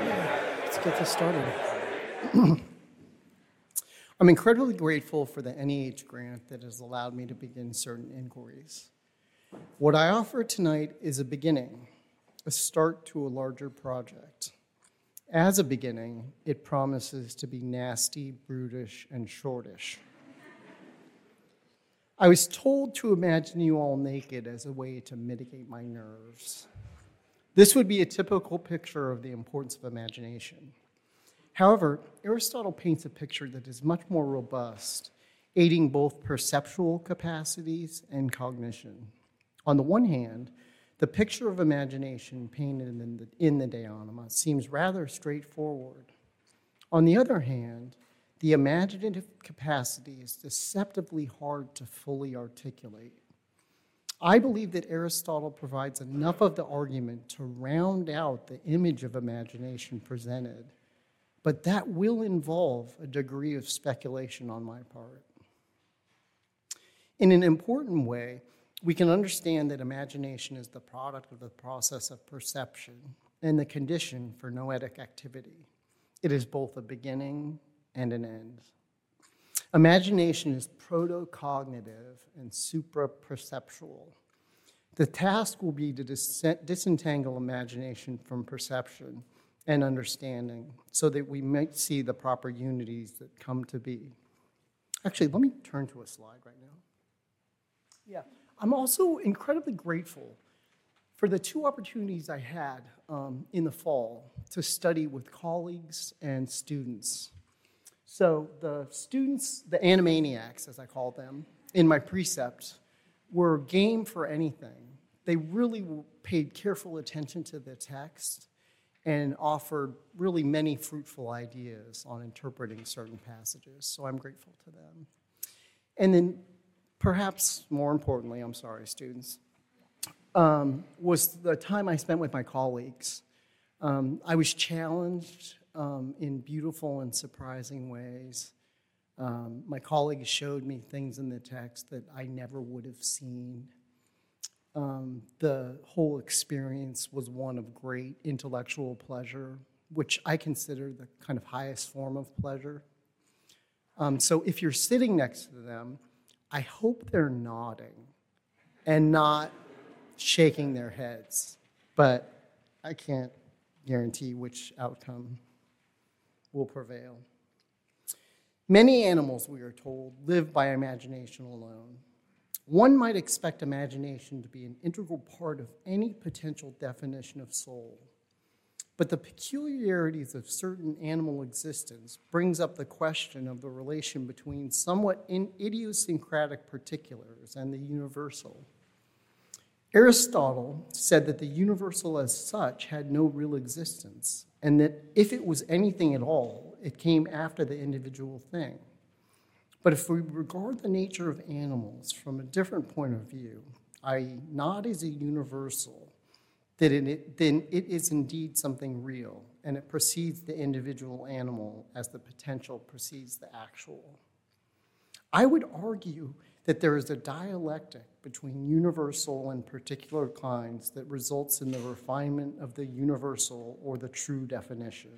Let's get this started. I'm incredibly grateful for the NEH grant that has allowed me to begin certain inquiries. What I offer tonight is a beginning, a start to a larger project. As a beginning, it promises to be nasty, brutish, and shortish. I was told to imagine you all naked as a way to mitigate my nerves. This would be a typical picture of the importance of imagination. However, Aristotle paints a picture that is much more robust, aiding both perceptual capacities and cognition. On the one hand, the picture of imagination painted in the, in the De Anima seems rather straightforward. On the other hand, the imaginative capacity is deceptively hard to fully articulate. I believe that Aristotle provides enough of the argument to round out the image of imagination presented but that will involve a degree of speculation on my part. In an important way, we can understand that imagination is the product of the process of perception and the condition for noetic activity. It is both a beginning and an end. Imagination is proto-cognitive and supra-perceptual. The task will be to dis- disentangle imagination from perception and understanding so that we might see the proper unities that come to be. Actually, let me turn to a slide right now. Yeah, I'm also incredibly grateful for the two opportunities I had um, in the fall to study with colleagues and students. So, the students, the animaniacs, as I call them, in my precept, were game for anything. They really paid careful attention to the text and offered really many fruitful ideas on interpreting certain passages. So I'm grateful to them. And then, perhaps more importantly, I'm sorry, students, um, was the time I spent with my colleagues. Um, I was challenged um, in beautiful and surprising ways. Um, my colleagues showed me things in the text that I never would have seen um, the whole experience was one of great intellectual pleasure, which I consider the kind of highest form of pleasure. Um, so if you're sitting next to them, I hope they're nodding and not shaking their heads, but I can't guarantee which outcome will prevail. Many animals, we are told, live by imagination alone. One might expect imagination to be an integral part of any potential definition of soul. But the peculiarities of certain animal existence brings up the question of the relation between somewhat idiosyncratic particulars and the universal. Aristotle said that the universal as such had no real existence, and that if it was anything at all, it came after the individual thing. But if we regard the nature of animals from a different point of view, i.e., not as a universal, then it, is indeed something real, and it precedes the individual animal as the potential precedes the actual. I would argue that there is a dialectic between universal and particular kinds that results in the refinement of the universal or the true definition.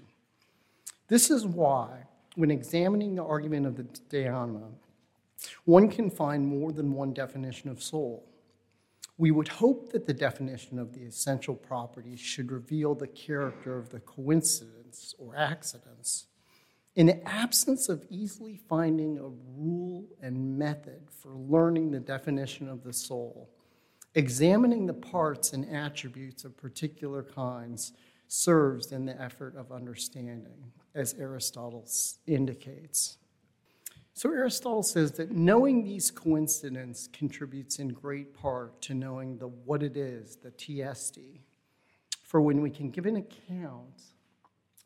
This is why when examining the argument of the Anima, one can find more than one definition of soul. We would hope that the definition of the essential properties should reveal the character of the coincidence or accidents. In the absence of easily finding a rule and method for learning the definition of the soul, examining the parts and attributes of particular kinds serves in the effort of understanding as Aristotle indicates. So, Aristotle says that knowing these coincidences contributes in great part to knowing the what it is, the ti esti. For when we can give an account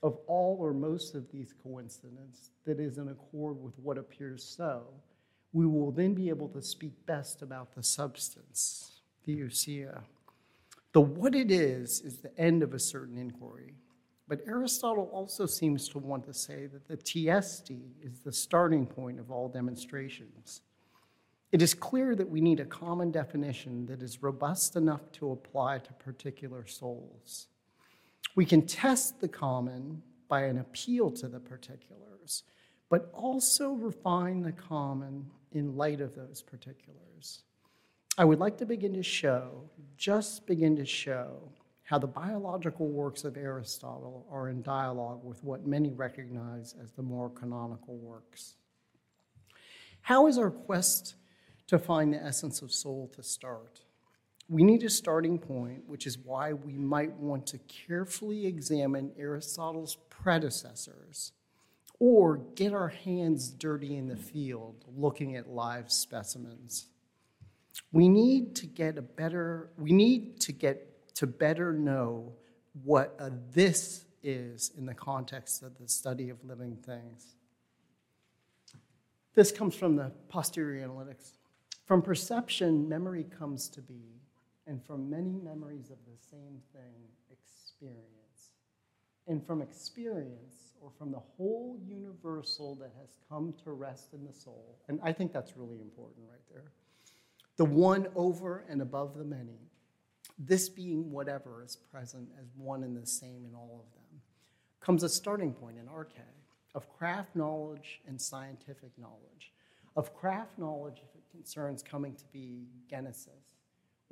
of all or most of these coincidences that is in accord with what appears so, we will then be able to speak best about the substance, the ousia. The what it is is the end of a certain inquiry. But Aristotle also seems to want to say that the ti esti is the starting point of all demonstrations. It is clear that we need a common definition that is robust enough to apply to particular souls. We can test the common by an appeal to the particulars, but also refine the common in light of those particulars. I would like to begin to show, just begin to show, how the biological works of Aristotle are in dialogue with what many recognize as the more canonical works. How is our quest to find the essence of soul to start? We need a starting point, which is why we might want to carefully examine Aristotle's predecessors or get our hands dirty in the field looking at live specimens. We need to get a better, we need to get to better know what a this is in the context of the study of living things. This comes from the posterior analytics. From perception, memory comes to be, and from many memories of the same thing, experience. And from experience, or from the whole universal that has come to rest in the soul, and I think that's really important right there. The one over and above the many, this being whatever is present as one and the same in all of them, comes a starting point in arche of craft knowledge and scientific knowledge, of craft knowledge if it concerns coming to be genesis,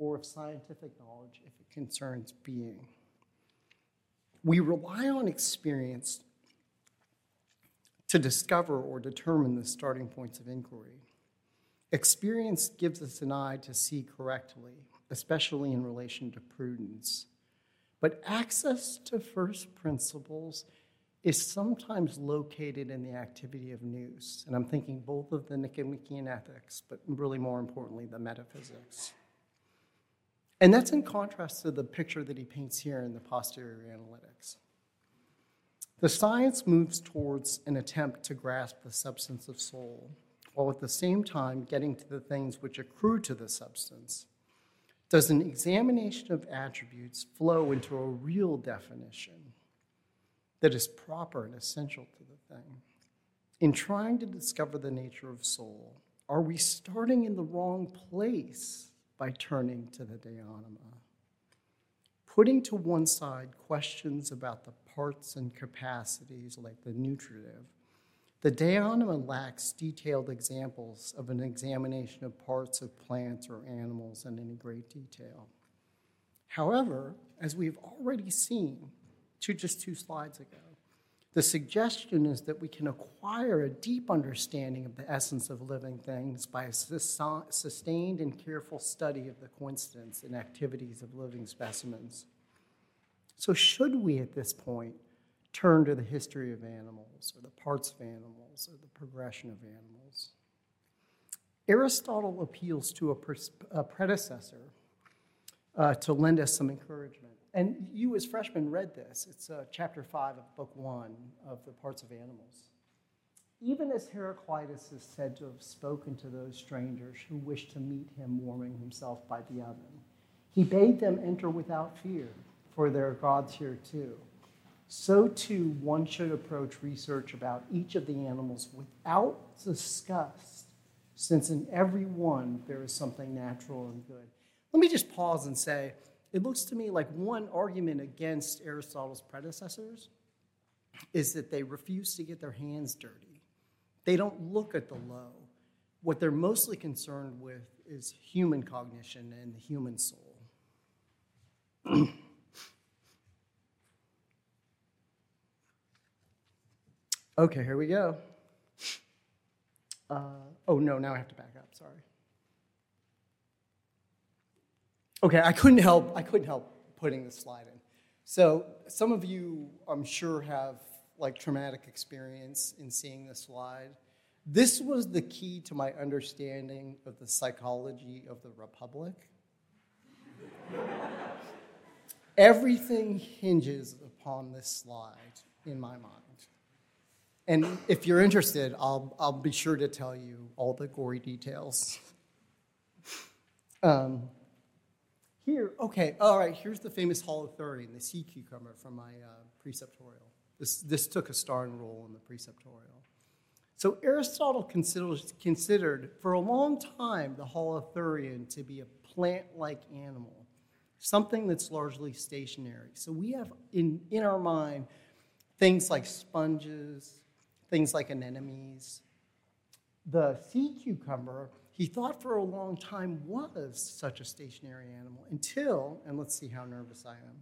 or of scientific knowledge if it concerns being. We rely on experience to discover or determine the starting points of inquiry. Experience gives us an eye to see correctly, especially in relation to prudence. But access to first principles is sometimes located in the activity of nous. And I'm thinking both of the Nicomachean ethics, but really more importantly, the metaphysics. And that's in contrast to the picture that he paints here in the posterior analytics. The science moves towards an attempt to grasp the substance of soul, while at the same time getting to the things which accrue to the substance. Does an examination of attributes flow into a real definition that is proper and essential to the thing. In trying to discover the nature of soul, are we starting in the wrong place by turning to the Anima? Putting to one side questions about the parts and capacities like the nutritive, the Anima lacks detailed examples of an examination of parts of plants or animals in any great detail. However, as we've already seen, to just two slides ago. The suggestion is that we can acquire a deep understanding of the essence of living things by a sustained and careful study of the coincidence and activities of living specimens. So, should we at this point turn to the history of animals, or the parts of animals, or the progression of animals? Aristotle appeals to a, pres- a predecessor uh, to lend us some encouragement. And you, as freshmen, read this. It's uh, chapter 5 of book 1 of the parts of animals. Even as Heraclitus is said to have spoken to those strangers who wished to meet him warming himself by the oven, he bade them enter without fear, for there are gods here too. So too, one should approach research about each of the animals without disgust, since in every one there is something natural and good. Let me just pause and say, it looks to me like one argument against Aristotle's predecessors is that they refuse to get their hands dirty. They don't look at the low. What they're mostly concerned with is human cognition and the human soul. okay, here we go. Uh, oh, no, now I have to back up. Sorry. Okay, I couldn't help, I couldn't help putting this slide in. So some of you, I'm sure, have like traumatic experience in seeing this slide. This was the key to my understanding of the psychology of the Republic. Everything hinges upon this slide in my mind. And if you're interested, I'll, I'll be sure to tell you all the gory details. Um, here, okay, all right, here's the famous holothurian, the sea cucumber from my uh, preceptorial. This, this took a starring role in the preceptorial. So Aristotle considers, considered for a long time the holothurian to be a plant like animal, something that's largely stationary. So we have in, in our mind things like sponges, things like anemones. The sea cucumber, he thought for a long time was such a stationary animal until, and let's see how nervous I am.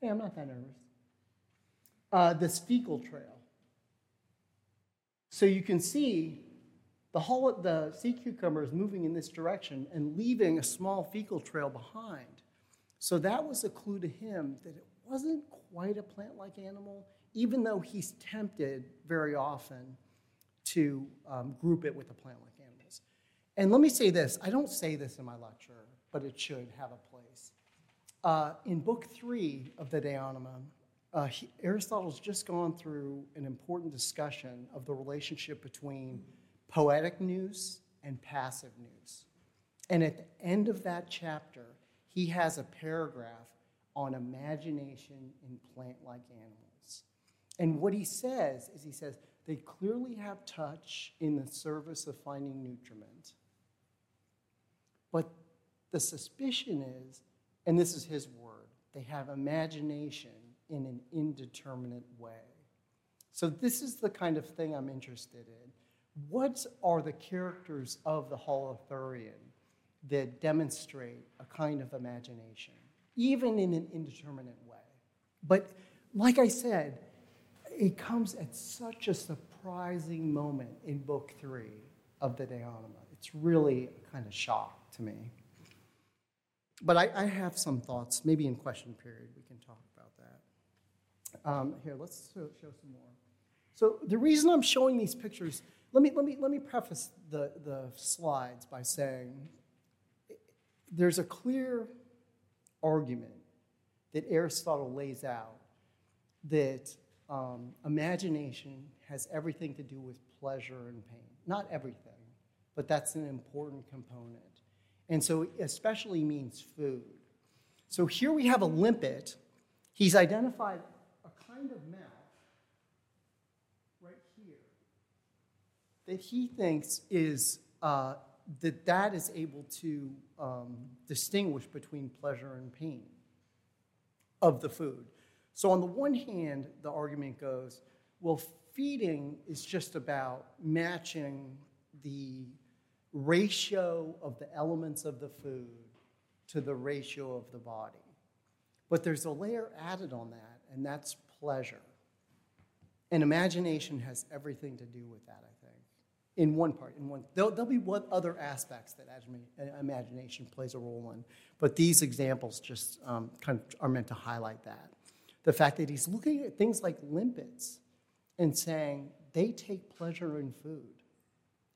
Hey, I'm not that nervous. Uh, this fecal trail. So you can see the, whole, the sea cucumber is moving in this direction and leaving a small fecal trail behind. So that was a clue to him that it wasn't quite a plant like animal, even though he's tempted very often to um, group it with the plant like animals. And let me say this I don't say this in my lecture, but it should have a place. Uh, in book three of the De Anima, uh, he, Aristotle's just gone through an important discussion of the relationship between poietic nous and passive nous. And at the end of that chapter, he has a paragraph on imagination in plant like animals. And what he says is he says, they clearly have touch in the service of finding nutriment. But the suspicion is and this is his word, they have imagination in an indeterminate way. So, this is the kind of thing I'm interested in. What are the characters of the Holothurian that demonstrate a kind of imagination, even in an indeterminate way? But, like I said, it comes at such a surprising moment in Book Three of the De Anima. It's really a kind of shock to me but I, I, have some thoughts. Maybe in question period we can talk about that. Um, here, let's show, show, some more. So the reason I'm showing these pictures, let me let me let me preface the the slides by saying there's a clear argument that Aristotle lays out that um, imagination has everything to do with pleasure and pain. Not everything, but that's an important component. And so, especially means food. So, here we have a limpet. He's identified a kind of mouth right here that he thinks is uh, that that is able to um, distinguish between pleasure and pain of the food. So, on the one hand, the argument goes, well, feeding is just about matching the ratio of the elements of the food to the ratio of the body. But there's a layer added on that, and that's pleasure. And imagination has everything to do with that, I think. In one part, in one, there'll, there'll be what other aspects that imagination plays a role in, but these examples just um, kind of are meant to highlight that. The fact that he's looking at things like limpets and saying they take pleasure in food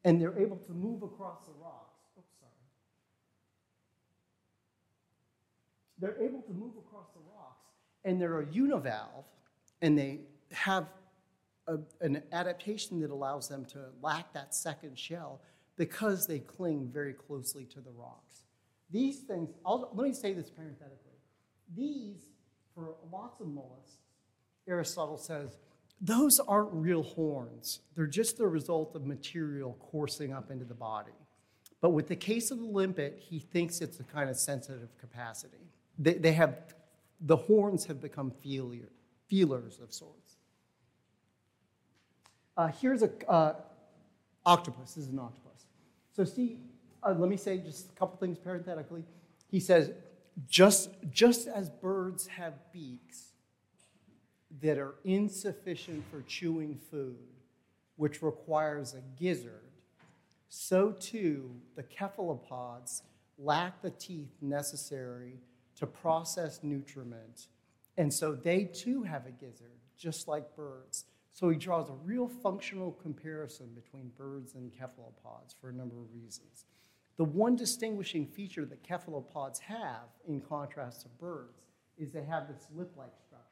and they're able to move across the rocks. Oops, sorry. They're able to move across the rocks, and they're a univalve, and they have a, an adaptation that allows them to lack that second shell because they cling very closely to the rocks. These things, I'll, let me say this parenthetically. These, for lots of mollusks, Aristotle says, those aren't real horns. They're just the result of material coursing up into the body. But with the case of the limpet, he thinks it's a kind of sensitive capacity. They, they have, the horns have become feeler, feelers of sorts. Uh, here's a uh, octopus. This is an octopus. So see, uh, let me say just a couple things parenthetically. He says, just, just as birds have beaks, that are insufficient for chewing food, which requires a gizzard, so too the cephalopods lack the teeth necessary to process nutriment, and so they too have a gizzard, just like birds. So he draws a real functional comparison between birds and cephalopods for a number of reasons. The one distinguishing feature that cephalopods have, in contrast to birds, is they have this lip like structure,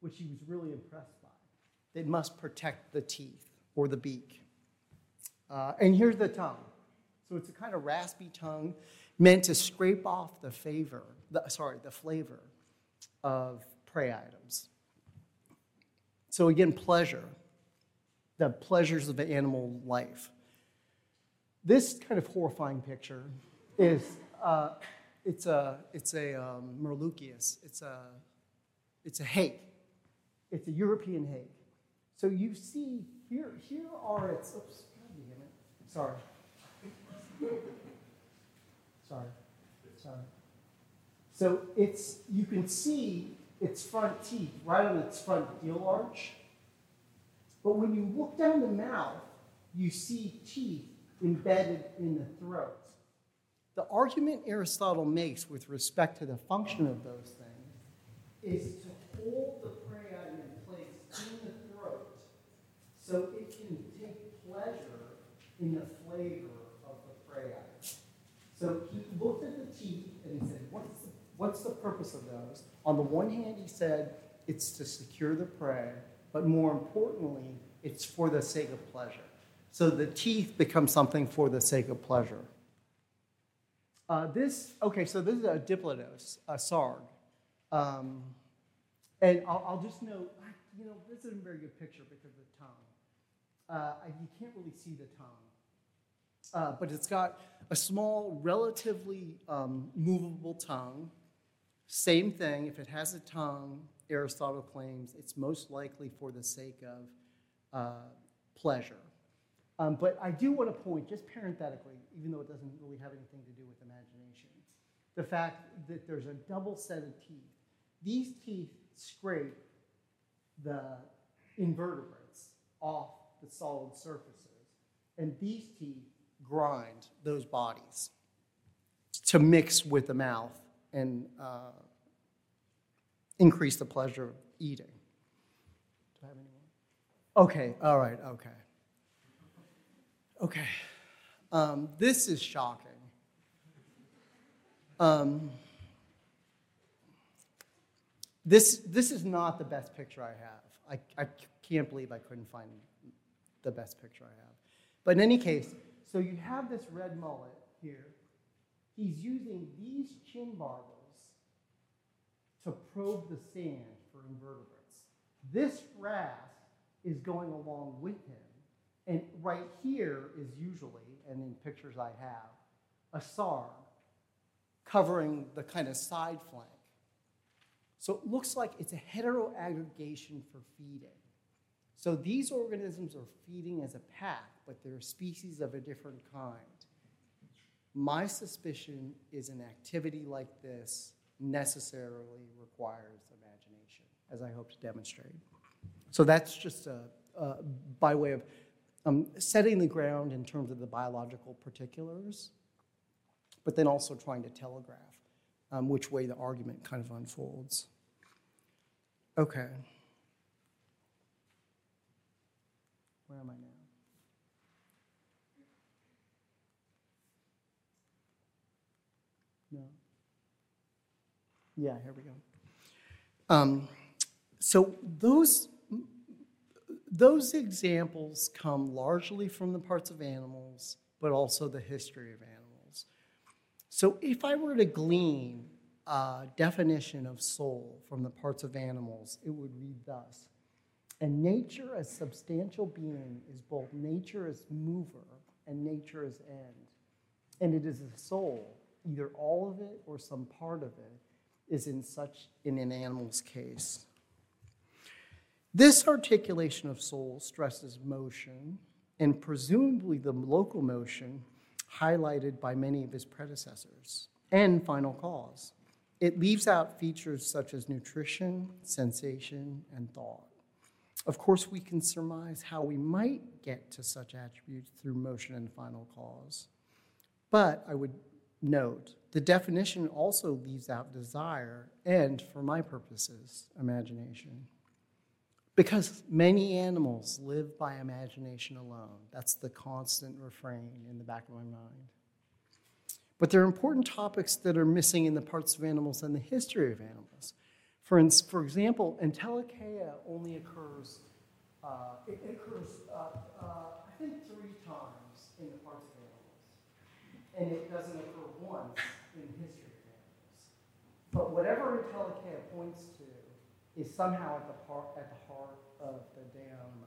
which he was really impressed by. They must protect the teeth or the beak. Uh, and here's the tongue. So it's a kind of raspy tongue meant to scrape off the favor, the, sorry, the flavor of prey items. So again, pleasure, the pleasures of animal life. This kind of horrifying picture is uh, it's a, it's a um, Merluccius. It's a, it's a hake. It's a European hake. So you see here, here are its, oops. Sorry. Sorry. Sorry. So it's, you can see its front teeth right on its front gill arch. But when you look down the mouth, you see teeth embedded in the throat. The argument Aristotle makes with respect to the function of those things is to hold the prey item in place in the throat so it can take pleasure in the flavor of the prey item. So he looked at the teeth and he said, what's the, what's the purpose of those? On the one hand, he said it's to secure the prey, but more importantly, it's for the sake of pleasure. So the teeth become something for the sake of pleasure. Uh, this, okay, so this is a Diplodus, a sarg. Um, and I'll, I'll, just note, you know, this isn't a very good picture because of the tongue. Uh, you can't really see the tongue. Uh, but it's got a small, relatively um, movable tongue. Same thing, if it has a tongue, Aristotle claims it's most likely for the sake of uh, pleasure. Um, but I do want to point, just parenthetically, even though it doesn't really have anything to do with imagination, the fact that there's a double set of teeth. These teeth scrape the invertebrates off the solid surfaces, and these teeth grind those bodies to mix with the mouth and uh, increase the pleasure of eating. Do I have any more? Okay, all right, okay. Okay. Um, this is shocking. Um, this, this is not the best picture I have. I, I can't believe I couldn't find the best picture I have. But in any case, so you have this red mullet here. He's using these chin barbels to probe the sand for invertebrates. This wrasse is going along with him. And right here is usually, and in pictures I have, a sarg covering the kind of side flank. So it looks like it's a heteroaggregation for feeding. So these organisms are feeding as a pack, but they're species of a different kind. My suspicion is an activity like this necessarily requires imagination, as I hope to demonstrate. So that's just a, uh, by way of um, setting the ground in terms of the biological particulars, but then also trying to telegraph um, which way the argument kind of unfolds. Okay. Where am I now? No. Yeah, here we go. Um, so those those examples come largely from the parts of animals, but also the history of animals. So if I were to glean a definition of soul from the parts of animals, it would read thus. And nature as substantial being is both nature as mover and nature as end. And it is the soul, either all of it or some part of it, is in such in an animal's case. This articulation of soul stresses motion and presumably the local motion highlighted by many of his predecessors and final cause. It leaves out features such as nutrition, sensation, and thought. Of course, we can surmise how we might get to such attributes through motion and final cause. But I would note the definition also leaves out desire and, for my purposes, imagination. Because many animals live by imagination alone. That's the constant refrain in the back of my mind. But there are important topics that are missing in the parts of animals and the history of animals. For, for example, entelechy only occurs, uh, it occurs, uh, uh, I think, three times in the parts of animals. And it doesn't occur once in the history of animals. But whatever entelechy points to is somehow at the, heart, at the heart of the De Anima.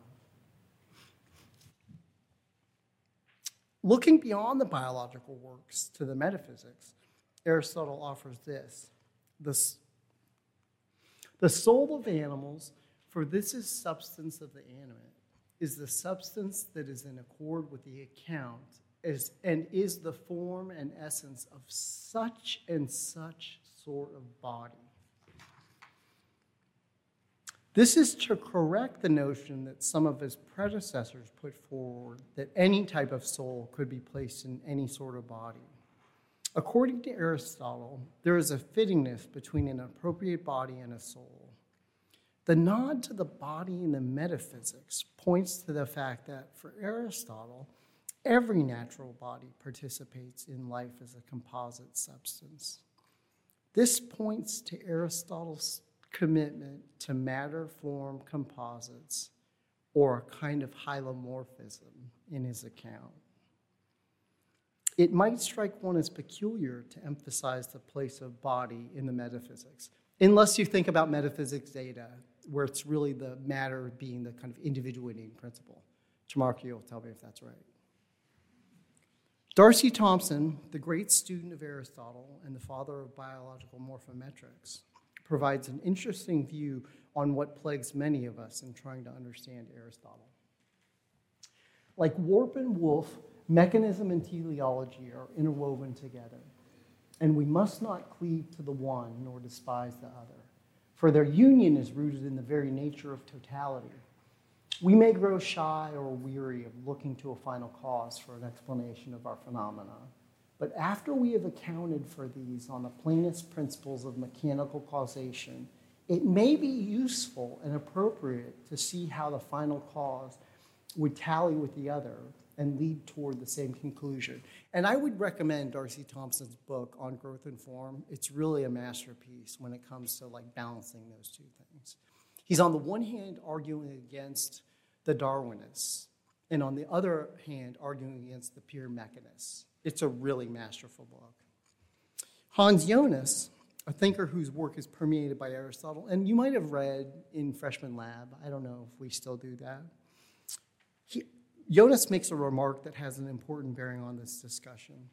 Looking beyond the biological works to the metaphysics, Aristotle offers this. this the soul of animals, for this is substance of the animate, is the substance that is in accord with the account is, and is the form and essence of such and such sort of body. This is to correct the notion that some of his predecessors put forward that any type of soul could be placed in any sort of body. According to Aristotle, there is a fittingness between an appropriate body and a soul. The nod to the body in the metaphysics points to the fact that for Aristotle, every natural body participates in life as a composite substance. This points to Aristotle's commitment to matter form composites or a kind of hylomorphism in his account. It might strike one as peculiar to emphasize the place of body in the metaphysics, unless you think about metaphysics Zeta, where it's really the matter being the kind of individuating principle. Tamarki will tell me if that's right. D'Arcy Thompson, the great student of Aristotle and the father of biological morphometrics, provides an interesting view on what plagues many of us in trying to understand Aristotle. Like warp and woof, mechanism and teleology are interwoven together, and we must not cleave to the one nor despise the other, for their union is rooted in the very nature of totality. We may grow shy or weary of looking to a final cause for an explanation of our phenomena, but after we have accounted for these on the plainest principles of mechanical causation, it may be useful and appropriate to see how the final cause would tally with the other and lead toward the same conclusion. And I would recommend D'Arcy Thompson's book on growth and form. It's really a masterpiece when it comes to like balancing those two things. He's on the one hand arguing against the Darwinists, and on the other hand arguing against the pure mechanists. It's a really masterful book. Hans Jonas, a thinker whose work is permeated by Aristotle, and you might have read in freshman lab, I don't know if we still do that. He, Jonas makes a remark that has an important bearing on this discussion.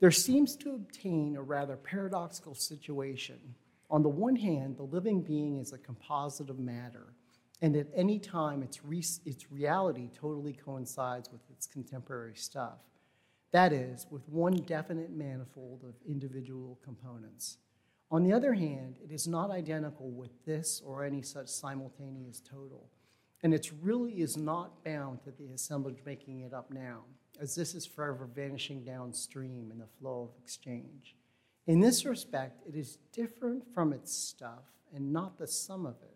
There seems to obtain a rather paradoxical situation. On the one hand, the living being is a composite of matter, and at any time its, re- its reality totally coincides with its contemporary stuff. That is, with one definite manifold of individual components. On the other hand, it is not identical with this or any such simultaneous total and it really is not bound to the assemblage making it up now, as this is forever vanishing downstream in the flow of exchange. In this respect, it is different from its stuff and not the sum of it.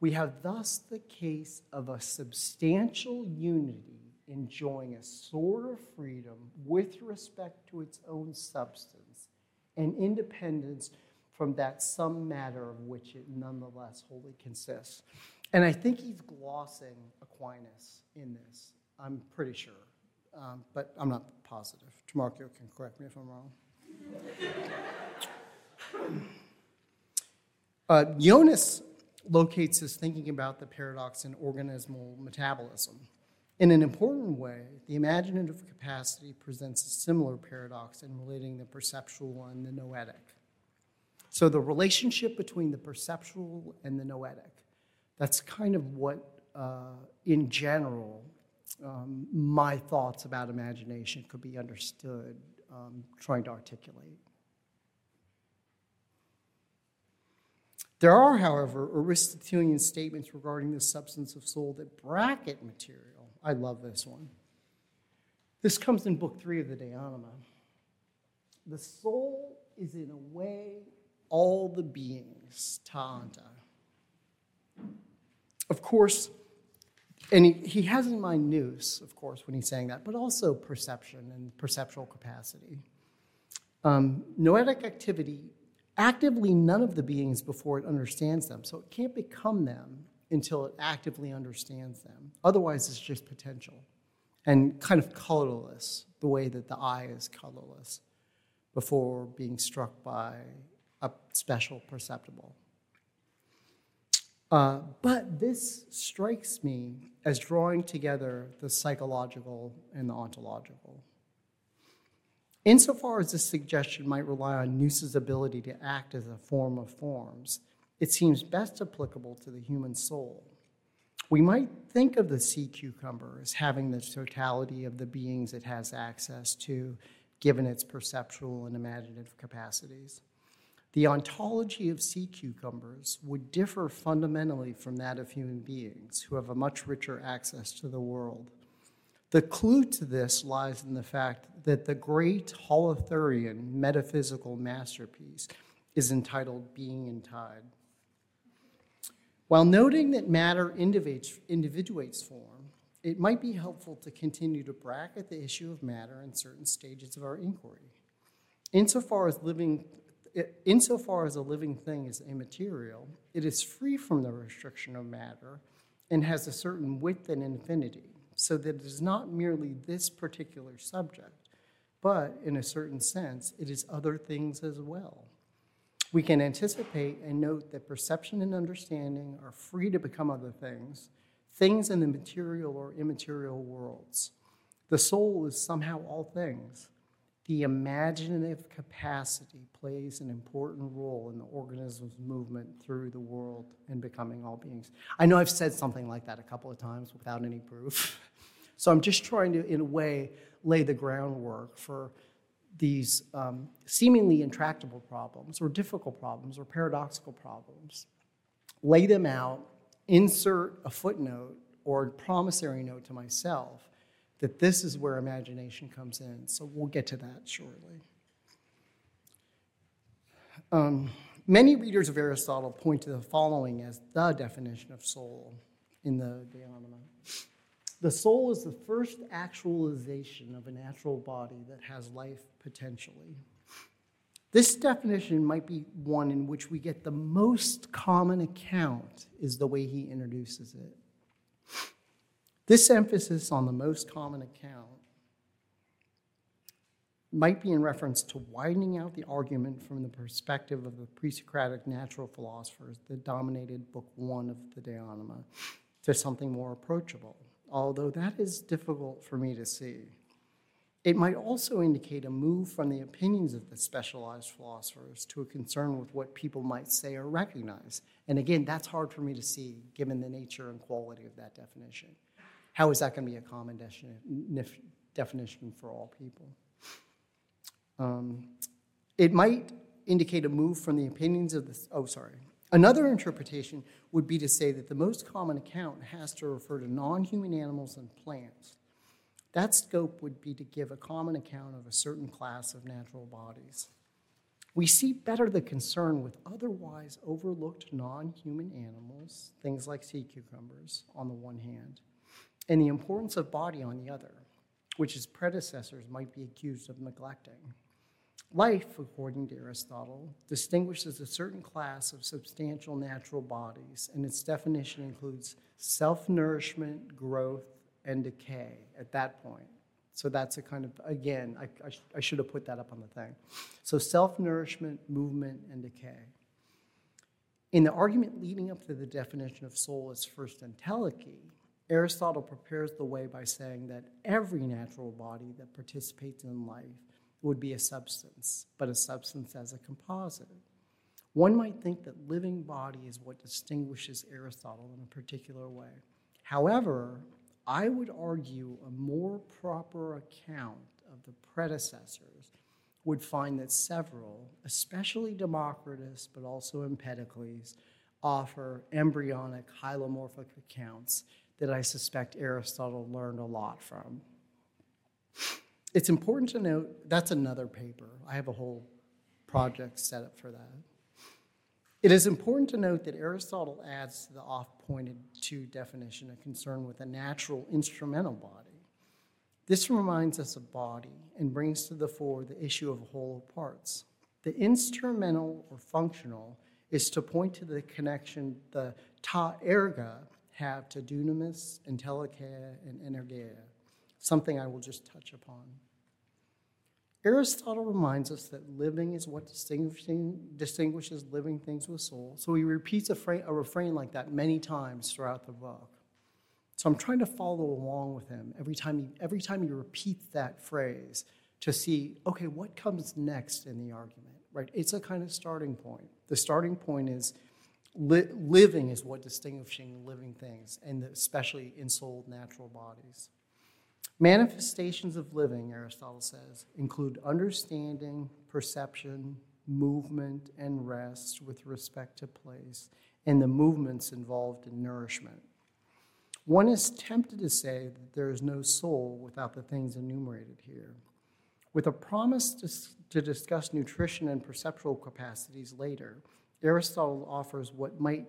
We have thus the case of a substantial unity enjoying a sort of freedom with respect to its own substance and independence from that some matter of which it nonetheless wholly consists. And I think he's glossing Aquinas in this. I'm pretty sure, um, but I'm not positive. Tamarkio can correct me if I'm wrong. uh, Jonas locates his thinking about the paradox in organismal metabolism. In an important way, the imaginative capacity presents a similar paradox in relating the perceptual and the noetic. So, the relationship between the perceptual and the noetic that's kind of what, uh, in general, um, my thoughts about imagination could be understood um, trying to articulate. There are, however, Aristotelian statements regarding the substance of soul that bracket material. I love this one. This comes in Book Three of the Anima. The soul is, in a way, all the beings, ta onta. Of course, and he, he has in mind nous, of course, when he's saying that, but also perception and perceptual capacity. Um, noetic activity, actively none of the beings before it understands them, so it can't become them until it actively understands them. Otherwise, it's just potential and kind of colorless, the way that the eye is colorless before being struck by a special perceptible. Uh, but this strikes me as drawing together the psychological and the ontological. Insofar as this suggestion might rely on Nous's ability to act as a form of forms, it seems best applicable to the human soul. We might think of the sea cucumber as having the totality of the beings it has access to, given its perceptual and imaginative capacities. The ontology of sea cucumbers would differ fundamentally from that of human beings, who have a much richer access to the world. The clue to this lies in the fact that the great Holothurian metaphysical masterpiece is entitled Being in Tide. While noting that matter individuates form, it might be helpful to continue to bracket the issue of matter in certain stages of our inquiry. Insofar as, living, insofar as a living thing is immaterial, it is free from the restriction of matter and has a certain width and infinity, so that it is not merely this particular subject, but in a certain sense, it is other things as well. We can anticipate and note that perception and understanding are free to become other things, things in the material or immaterial worlds. The soul is somehow all things. The imaginative capacity plays an important role in the organism's movement through the world and becoming all beings. I know I've said something like that a couple of times without any proof. So I'm just trying to, in a way, lay the groundwork for these um, seemingly intractable problems or difficult problems or paradoxical problems, lay them out, insert a footnote or a promissory note to myself that this is where imagination comes in. So we'll get to that shortly. Um, many readers of Aristotle point to the following as the definition of soul in the De Anima. The soul is the first actualization of a natural body that has life potentially. This definition might be one in which we get the most common account, is the way he introduces it. This emphasis on the most common account might be in reference to widening out the argument from the perspective of the pre Socratic natural philosophers that dominated Book One of the De Anima to something more approachable although that is difficult for me to see. It might also indicate a move from the opinions of the specialized philosophers to a concern with what people might say or recognize. And again, that's hard for me to see given the nature and quality of that definition. How is that going to be a common definition for all people? Um, it might indicate a move from the opinions of the, oh, sorry, Another interpretation would be to say that the most common account has to refer to non human animals and plants. That scope would be to give a common account of a certain class of natural bodies. We see better the concern with otherwise overlooked non human animals, things like sea cucumbers, on the one hand, and the importance of body on the other, which its predecessors might be accused of neglecting. Life, according to Aristotle, distinguishes a certain class of substantial natural bodies, and its definition includes self nourishment, growth, and decay at that point. So that's a kind of, again, I, I, I should have put that up on the thing. So self nourishment, movement, and decay. In the argument leading up to the definition of soul as first entelechy, Aristotle prepares the way by saying that every natural body that participates in life would be a substance, but a substance as a composite. One might think that living body is what distinguishes Aristotle in a particular way. However, I would argue a more proper account of the predecessors would find that several, especially Democritus, but also Empedocles, offer embryonic hylomorphic accounts that I suspect Aristotle learned a lot from it's important to note that's another paper. I have a whole project set up for that. It is important to note that Aristotle adds to the off pointed to definition a concern with a natural instrumental body. This reminds us of body and brings to the fore the issue of whole parts. The instrumental or functional is to point to the connection the ta erga have to dunamis, entelechy, and energeia something I will just touch upon. Aristotle reminds us that living is what distinguishes living things with soul. So he repeats a, fra- a refrain like that many times throughout the book. So I'm trying to follow along with him every time he, every time he repeats that phrase to see, okay, what comes next in the argument, right? It's a kind of starting point. The starting point is li- living is what distinguishing living things, and especially ensouled natural bodies. Manifestations of living, Aristotle says, include understanding, perception, movement, and rest with respect to place, and the movements involved in nourishment. One is tempted to say that there is no soul without the things enumerated here. With a promise to, to discuss nutrition and perceptual capacities later, Aristotle offers what might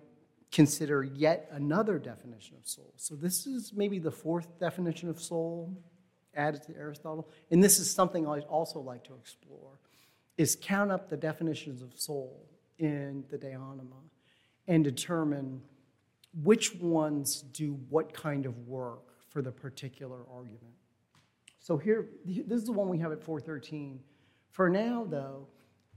consider yet another definition of soul. So, this is maybe the fourth definition of soul added to Aristotle. And this is something I'd also like to explore is count up the definitions of soul in the De Anima and determine which ones do what kind of work for the particular argument. So here, this is the one we have at 413. For now, though,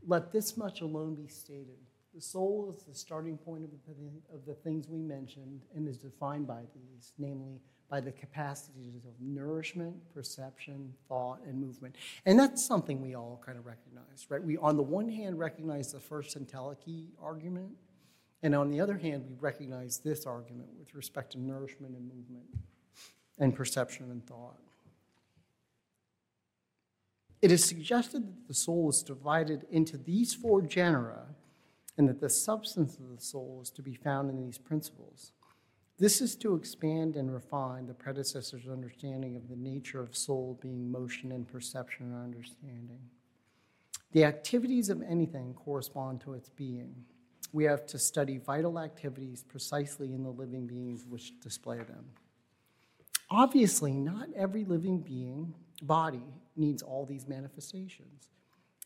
let this much alone be stated. The soul is the starting point of the, of the things we mentioned and is defined by these, namely by the capacities of nourishment, perception, thought, and movement. And that's something we all kind of recognize, right? We, on the one hand, recognize the first entelechy argument, and on the other hand, we recognize this argument with respect to nourishment and movement, and perception and thought. It is suggested that the soul is divided into these four genera and that the substance of the soul is to be found in these principles. This is to expand and refine the predecessor's understanding of the nature of soul being motion and perception and understanding. The activities of anything correspond to its being. We have to study vital activities precisely in the living beings which display them. Obviously, not every living being, body, needs all these manifestations.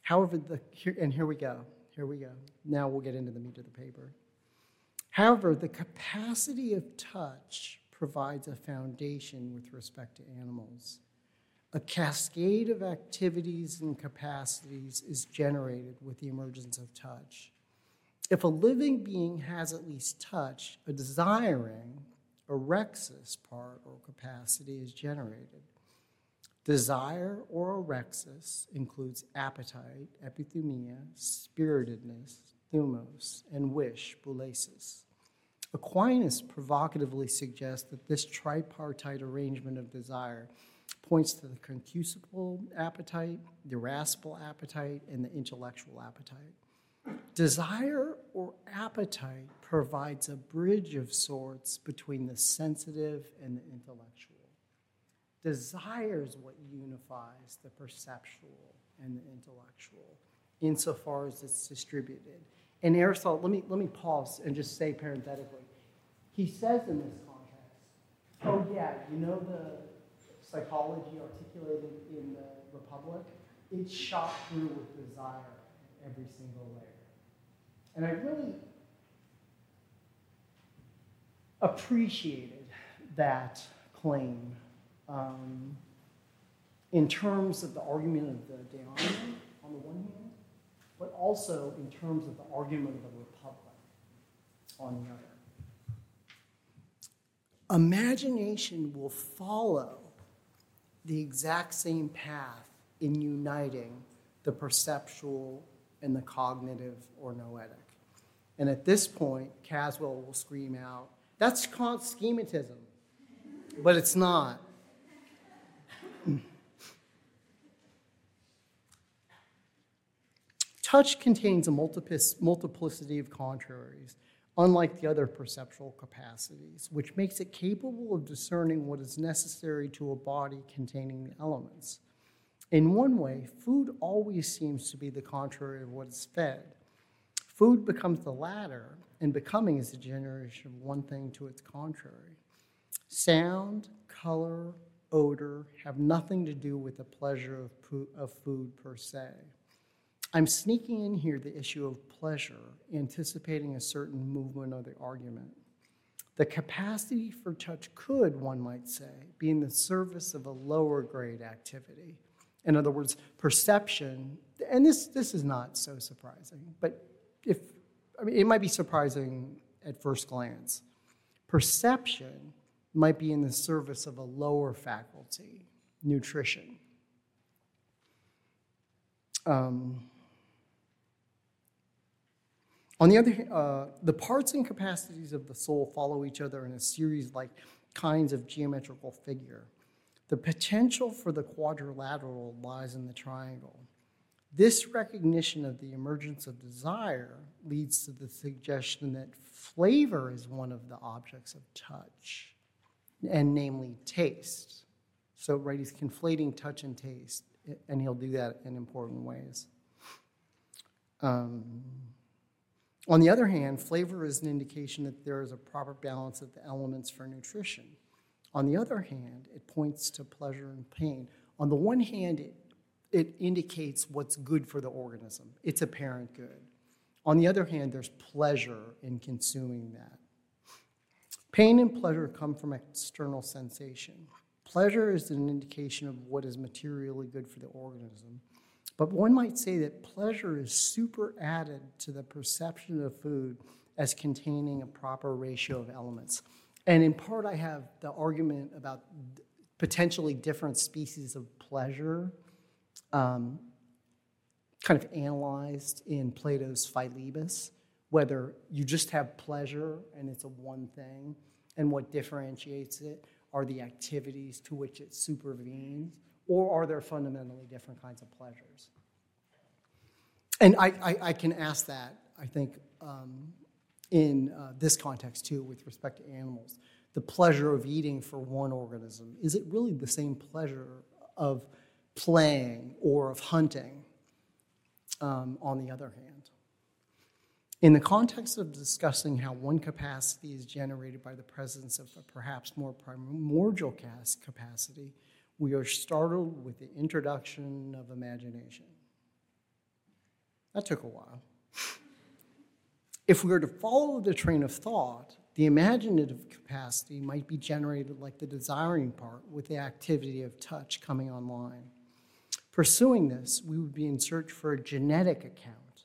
However, the, and here we go, here we go. Now we'll get into the meat of the paper. However, the capacity of touch provides a foundation with respect to animals. A cascade of activities and capacities is generated with the emergence of touch. If a living being has at least touch, a desiring, orexis part or capacity is generated. Desire or orexis includes appetite, epithumia, spiritedness, thumos, and wish, boulesis. Aquinas provocatively suggests that this tripartite arrangement of desire points to the concupiscible appetite, the irascible appetite, and the intellectual appetite. Desire or appetite provides a bridge of sorts between the sensitive and the intellectual. Desire is what unifies the perceptual and the intellectual insofar as it's distributed. And Aristotle, let me, let me pause and just say parenthetically, he says in this context, oh yeah, you know the psychology articulated in the Republic? It's shot through with desire every single layer. And I really appreciated that claim um, in terms of the argument of the De on the one hand, but also in terms of the argument of the Republic on the other. Imagination will follow the exact same path in uniting the perceptual and the cognitive or noetic. And at this point, Caswell will scream out, that's called schematism. But it's not. Touch contains a multiplicity of contraries, unlike the other perceptual capacities, which makes it capable of discerning what is necessary to a body containing the elements. In one way, food always seems to be the contrary of what is fed. Food becomes the latter, and becoming is the generation of one thing to its contrary. Sound, color, odor have nothing to do with the pleasure of, of food per se. I'm sneaking in here the issue of pleasure, anticipating a certain movement of the argument. The capacity for touch could, one might say, be in the service of a lower grade activity. In other words, perception, and this, this is not so surprising, but if, I mean, it might be surprising at first glance. Perception might be in the service of a lower faculty, nutrition. Um, on the other hand, uh, the parts and capacities of the soul follow each other in a series like kinds of geometrical figure. The potential for the quadrilateral lies in the triangle. This recognition of the emergence of desire leads to the suggestion that flavor is one of the objects of touch, and namely taste. So, right, he's conflating touch and taste, and he'll do that in important ways. Um, on the other hand, flavor is an indication that there is a proper balance of the elements for nutrition. On the other hand, it points to pleasure and pain. On the one hand, it, it indicates what's good for the organism, it's apparent good. On the other hand, there's pleasure in consuming that. Pain and pleasure come from external sensation. Pleasure is an indication of what is materially good for the organism. But one might say that pleasure is super added to the perception of food as containing a proper ratio of elements. And in part, I have the argument about potentially different species of pleasure, um, kind of analyzed in Plato's Philebus, whether you just have pleasure and it's a one thing, and what differentiates it are the activities to which it supervenes, or are there fundamentally different kinds of pleasures? And I, I, I can ask that, I think, um, in uh, this context too, with respect to animals. The pleasure of eating for one organism, is it really the same pleasure of playing or of hunting um, on the other hand? In the context of discussing how one capacity is generated by the presence of a perhaps more primordial capacity, we are startled with the introduction of imagination. That took a while. If we were to follow the train of thought, the imaginative capacity might be generated like the desiring part with the activity of touch coming online. Pursuing this, we would be in search for a genetic account.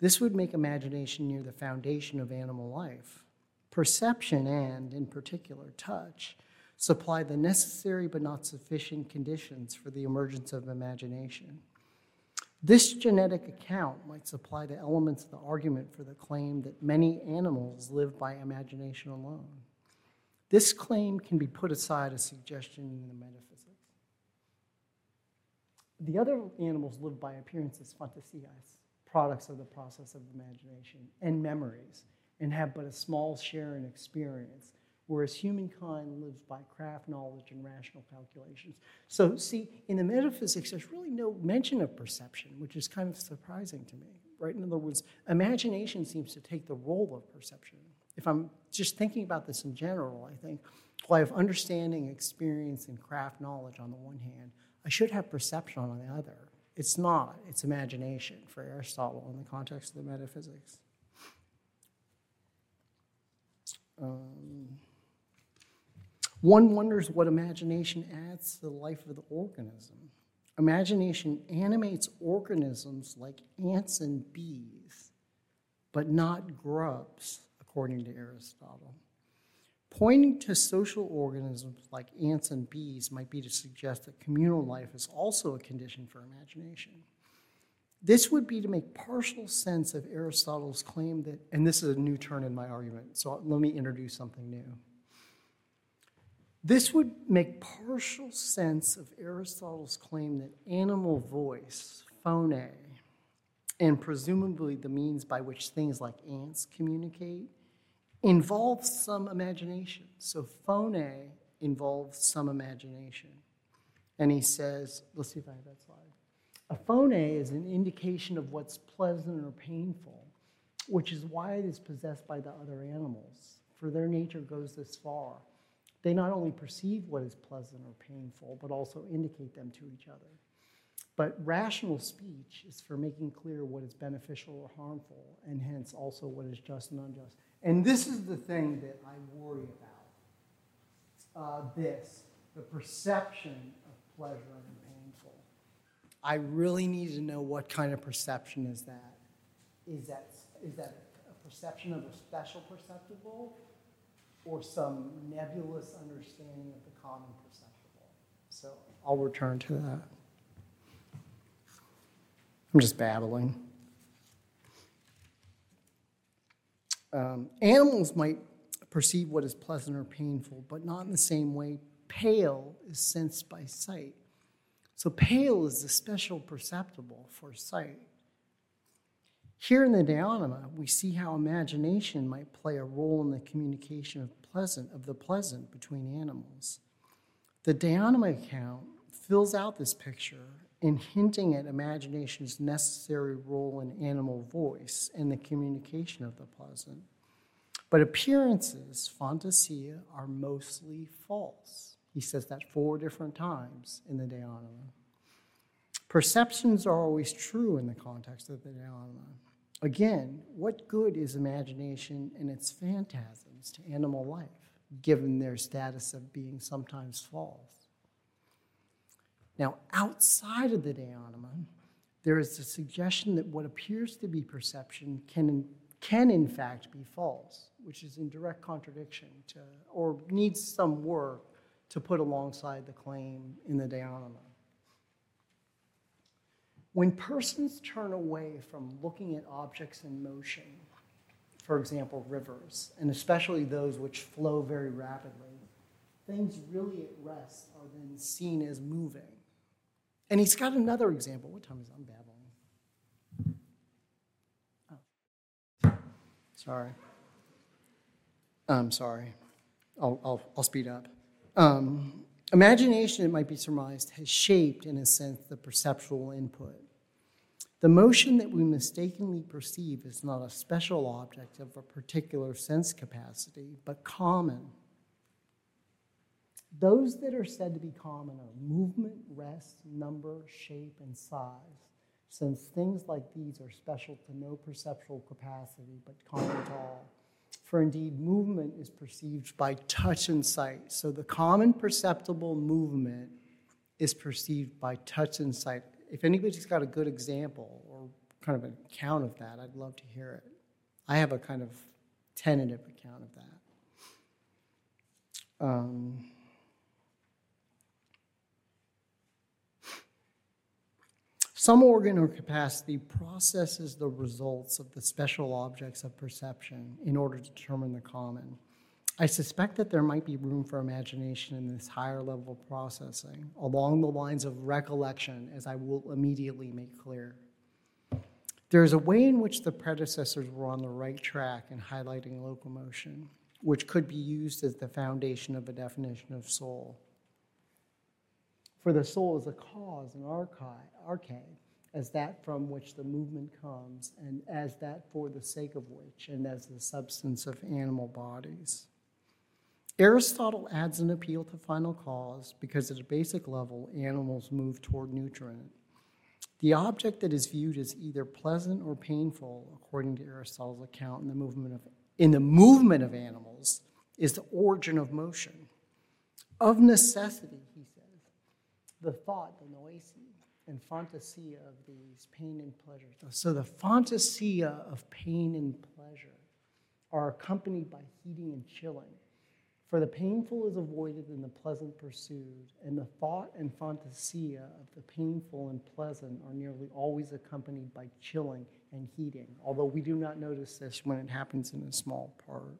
This would make imagination near the foundation of animal life. Perception and, in particular, touch supply the necessary but not sufficient conditions for the emergence of imagination. This genetic account might supply the elements of the argument for the claim that many animals live by imagination alone. This claim can be put aside as a suggestion in the metaphysics. The other animals live by appearances, fantasias, products of the process of imagination, and memories, and have but a small share in experience whereas humankind lives by craft knowledge and rational calculations. So, see, in the metaphysics, there's really no mention of perception, which is kind of surprising to me, right? In other words, imagination seems to take the role of perception. If I'm just thinking about this in general, I think, well, I have understanding, experience, and craft knowledge on the one hand, I should have perception on the other. It's not, it's imagination for Aristotle in the context of the metaphysics. Um, one wonders what imagination adds to the life of the organism. Imagination animates organisms like ants and bees, but not grubs, according to Aristotle. Pointing to social organisms like ants and bees might be to suggest that communal life is also a condition for imagination. This would be to make partial sense of Aristotle's claim that, and this is a new turn in my argument, so let me introduce something new. This would make partial sense of Aristotle's claim that animal voice, phone, and presumably the means by which things like ants communicate, involves some imagination. So phone involves some imagination. And he says, let's see if I have that slide. A phone is an indication of what's pleasant or painful, which is why it is possessed by the other animals, for their nature goes this far they not only perceive what is pleasant or painful, but also indicate them to each other. But rational speech is for making clear what is beneficial or harmful, and hence also what is just and unjust. And this is the thing that I worry about uh, this, the perception of pleasure and painful. I really need to know what kind of perception is that. Is that, is that a perception of a special perceptible? Or some nebulous understanding of the common perceptible. So I'll return to that. I'm just babbling. Um, animals might perceive what is pleasant or painful, but not in the same way pale is sensed by sight. So, pale is the special perceptible for sight. Here in the De Anima, we see how imagination might play a role in the communication of pleasant of the pleasant between animals. The De Anima account fills out this picture in hinting at imagination's necessary role in animal voice and the communication of the pleasant. But appearances, fantasia, are mostly false. He says that four different times in the De Anima. Perceptions are always true in the context of the De Anima. Again, what good is imagination and its phantasms to animal life, given their status of being sometimes false? Now, outside of the De Anima, there is the suggestion that what appears to be perception can, can in fact be false, which is in direct contradiction to, or needs some work to put alongside the claim in the De Anima. When persons turn away from looking at objects in motion, for example, rivers, and especially those which flow very rapidly, things really at rest are then seen as moving. And he's got another example. What time is it? I'm babbling. Oh. Sorry. I'm sorry. I'll, I'll, I'll speed up. Um, Imagination, it might be surmised, has shaped, in a sense, the perceptual input. The motion that we mistakenly perceive is not a special object of a particular sense capacity, but common. Those that are said to be common are movement, rest, number, shape, and size, since things like these are special to no perceptual capacity, but common to all. For indeed, movement is perceived by touch and sight. So the common perceptible movement is perceived by touch and sight. If anybody's got a good example or kind of an account of that, I'd love to hear it. I have a kind of tentative account of that. Um, Some organ or capacity processes the results of the special objects of perception in order to determine the common. I suspect that there might be room for imagination in this higher level processing, along the lines of recollection, as I will immediately make clear. There is a way in which the predecessors were on the right track in highlighting locomotion, which could be used as the foundation of a definition of soul. For the soul is a cause, an arche, as that from which the movement comes, and as that for the sake of which, and as the substance of animal bodies. Aristotle adds an appeal to final cause because at a basic level, animals move toward nutriment. The object that is viewed as either pleasant or painful, according to Aristotle's account in the movement of, in the movement of animals, is the origin of motion. Of necessity, he the thought, the noesis, and fantasia of these pain and pleasure. So the fantasia of pain and pleasure are accompanied by heating and chilling. For the painful is avoided and the pleasant pursued, and the thought and fantasia of the painful and pleasant are nearly always accompanied by chilling and heating, although we do not notice this when it happens in a small part.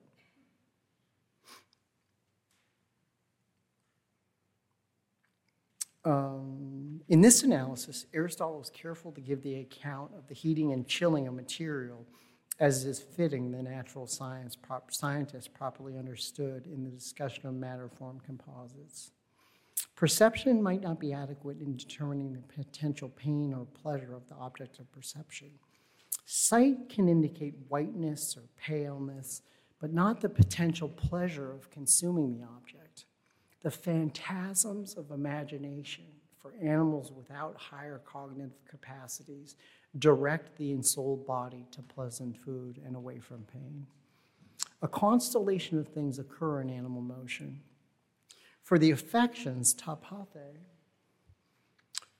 Um, in this analysis, Aristotle was careful to give the account of the heating and chilling of material as is fitting the natural science prop, scientists properly understood in the discussion of matter form composites. Perception might not be adequate in determining the potential pain or pleasure of the object of perception. Sight can indicate whiteness or paleness, but not the potential pleasure of consuming the object the phantasms of imagination for animals without higher cognitive capacities direct the ensouled body to pleasant food and away from pain. A constellation of things occur in animal motion. For the affections, ta pathe,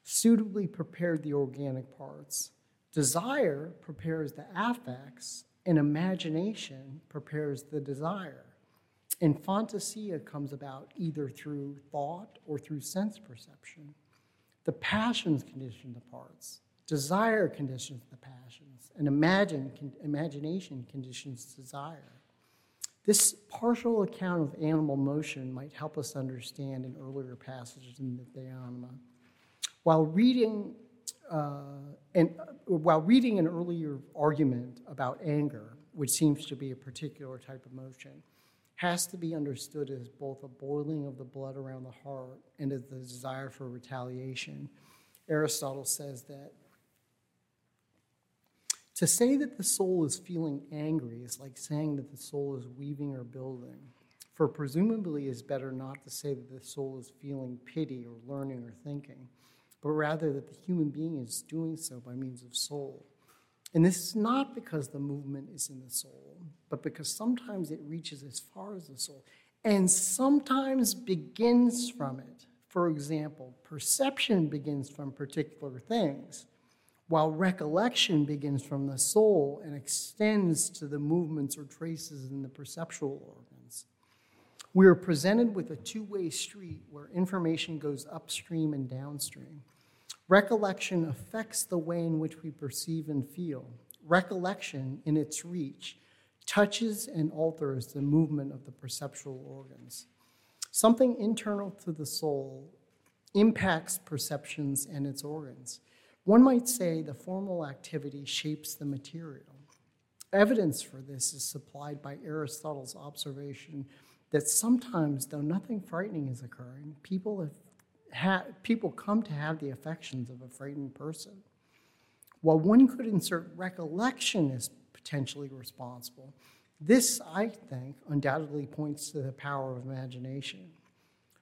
suitably prepared the organic parts. Desire prepares the affects, and imagination prepares the desire. And fantasia comes about either through thought or through sense perception. The passions condition the parts. Desire conditions the passions, and imagine, con- imagination conditions desire. This partial account of animal motion might help us understand an earlier passage in the Anima. While reading, uh, and, uh, while reading an earlier argument about anger, which seems to be a particular type of motion, has to be understood as both a boiling of the blood around the heart and as the desire for retaliation. Aristotle says that to say that the soul is feeling angry is like saying that the soul is weaving or building. For presumably, it's better not to say that the soul is feeling pity or learning or thinking, but rather that the human being is doing so by means of soul. And this is not because the movement is in the soul, but because sometimes it reaches as far as the soul and sometimes begins from it. For example, perception begins from particular things while recollection begins from the soul and extends to the movements or traces in the perceptual organs. We are presented with a two way street where information goes upstream and downstream. Recollection affects the way in which we perceive and feel. Recollection, in its reach, touches and alters the movement of the perceptual organs. Something internal to the soul impacts perceptions and its organs. One might say the formal activity shapes the material. Evidence for this is supplied by Aristotle's observation that sometimes, though nothing frightening is occurring, people, have ha- people come to have the affections of a frightened person. While one could insert recollection as potentially responsible, this, I think, undoubtedly points to the power of imagination.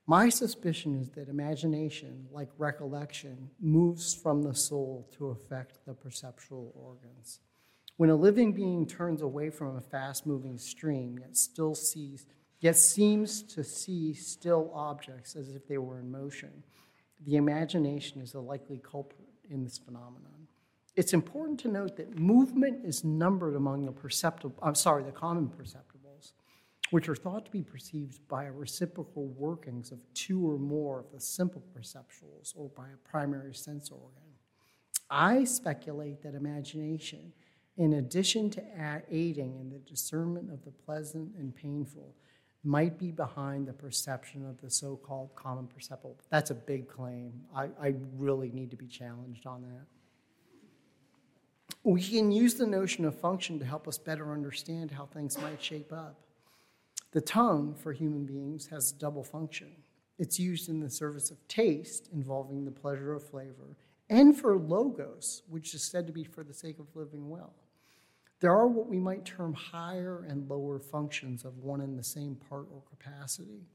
My suspicion is that imagination, like recollection, moves from the soul to affect the perceptual organs. When a living being turns away from a fast moving stream, yet still sees, yet seems to see still objects as if they were in motion, the imagination is a likely culprit in this phenomenon. It's important to note that movement is numbered among the perceptible, I'm sorry, the common perceptibles, which are thought to be perceived by a reciprocal workings of two or more of the simple perceptuals or by a primary sense organ. I speculate that imagination, in addition to aiding in the discernment of the pleasant and painful, might be behind the perception of the so called common perceptible. That's a big claim. I, I really need to be challenged on that. We can use the notion of function to help us better understand how things might shape up. The tongue for human beings has double function. It's used in the service of taste, involving the pleasure of flavor, and for logos, which is said to be for the sake of living well. There are what we might term higher and lower functions of one and the same part or capacity.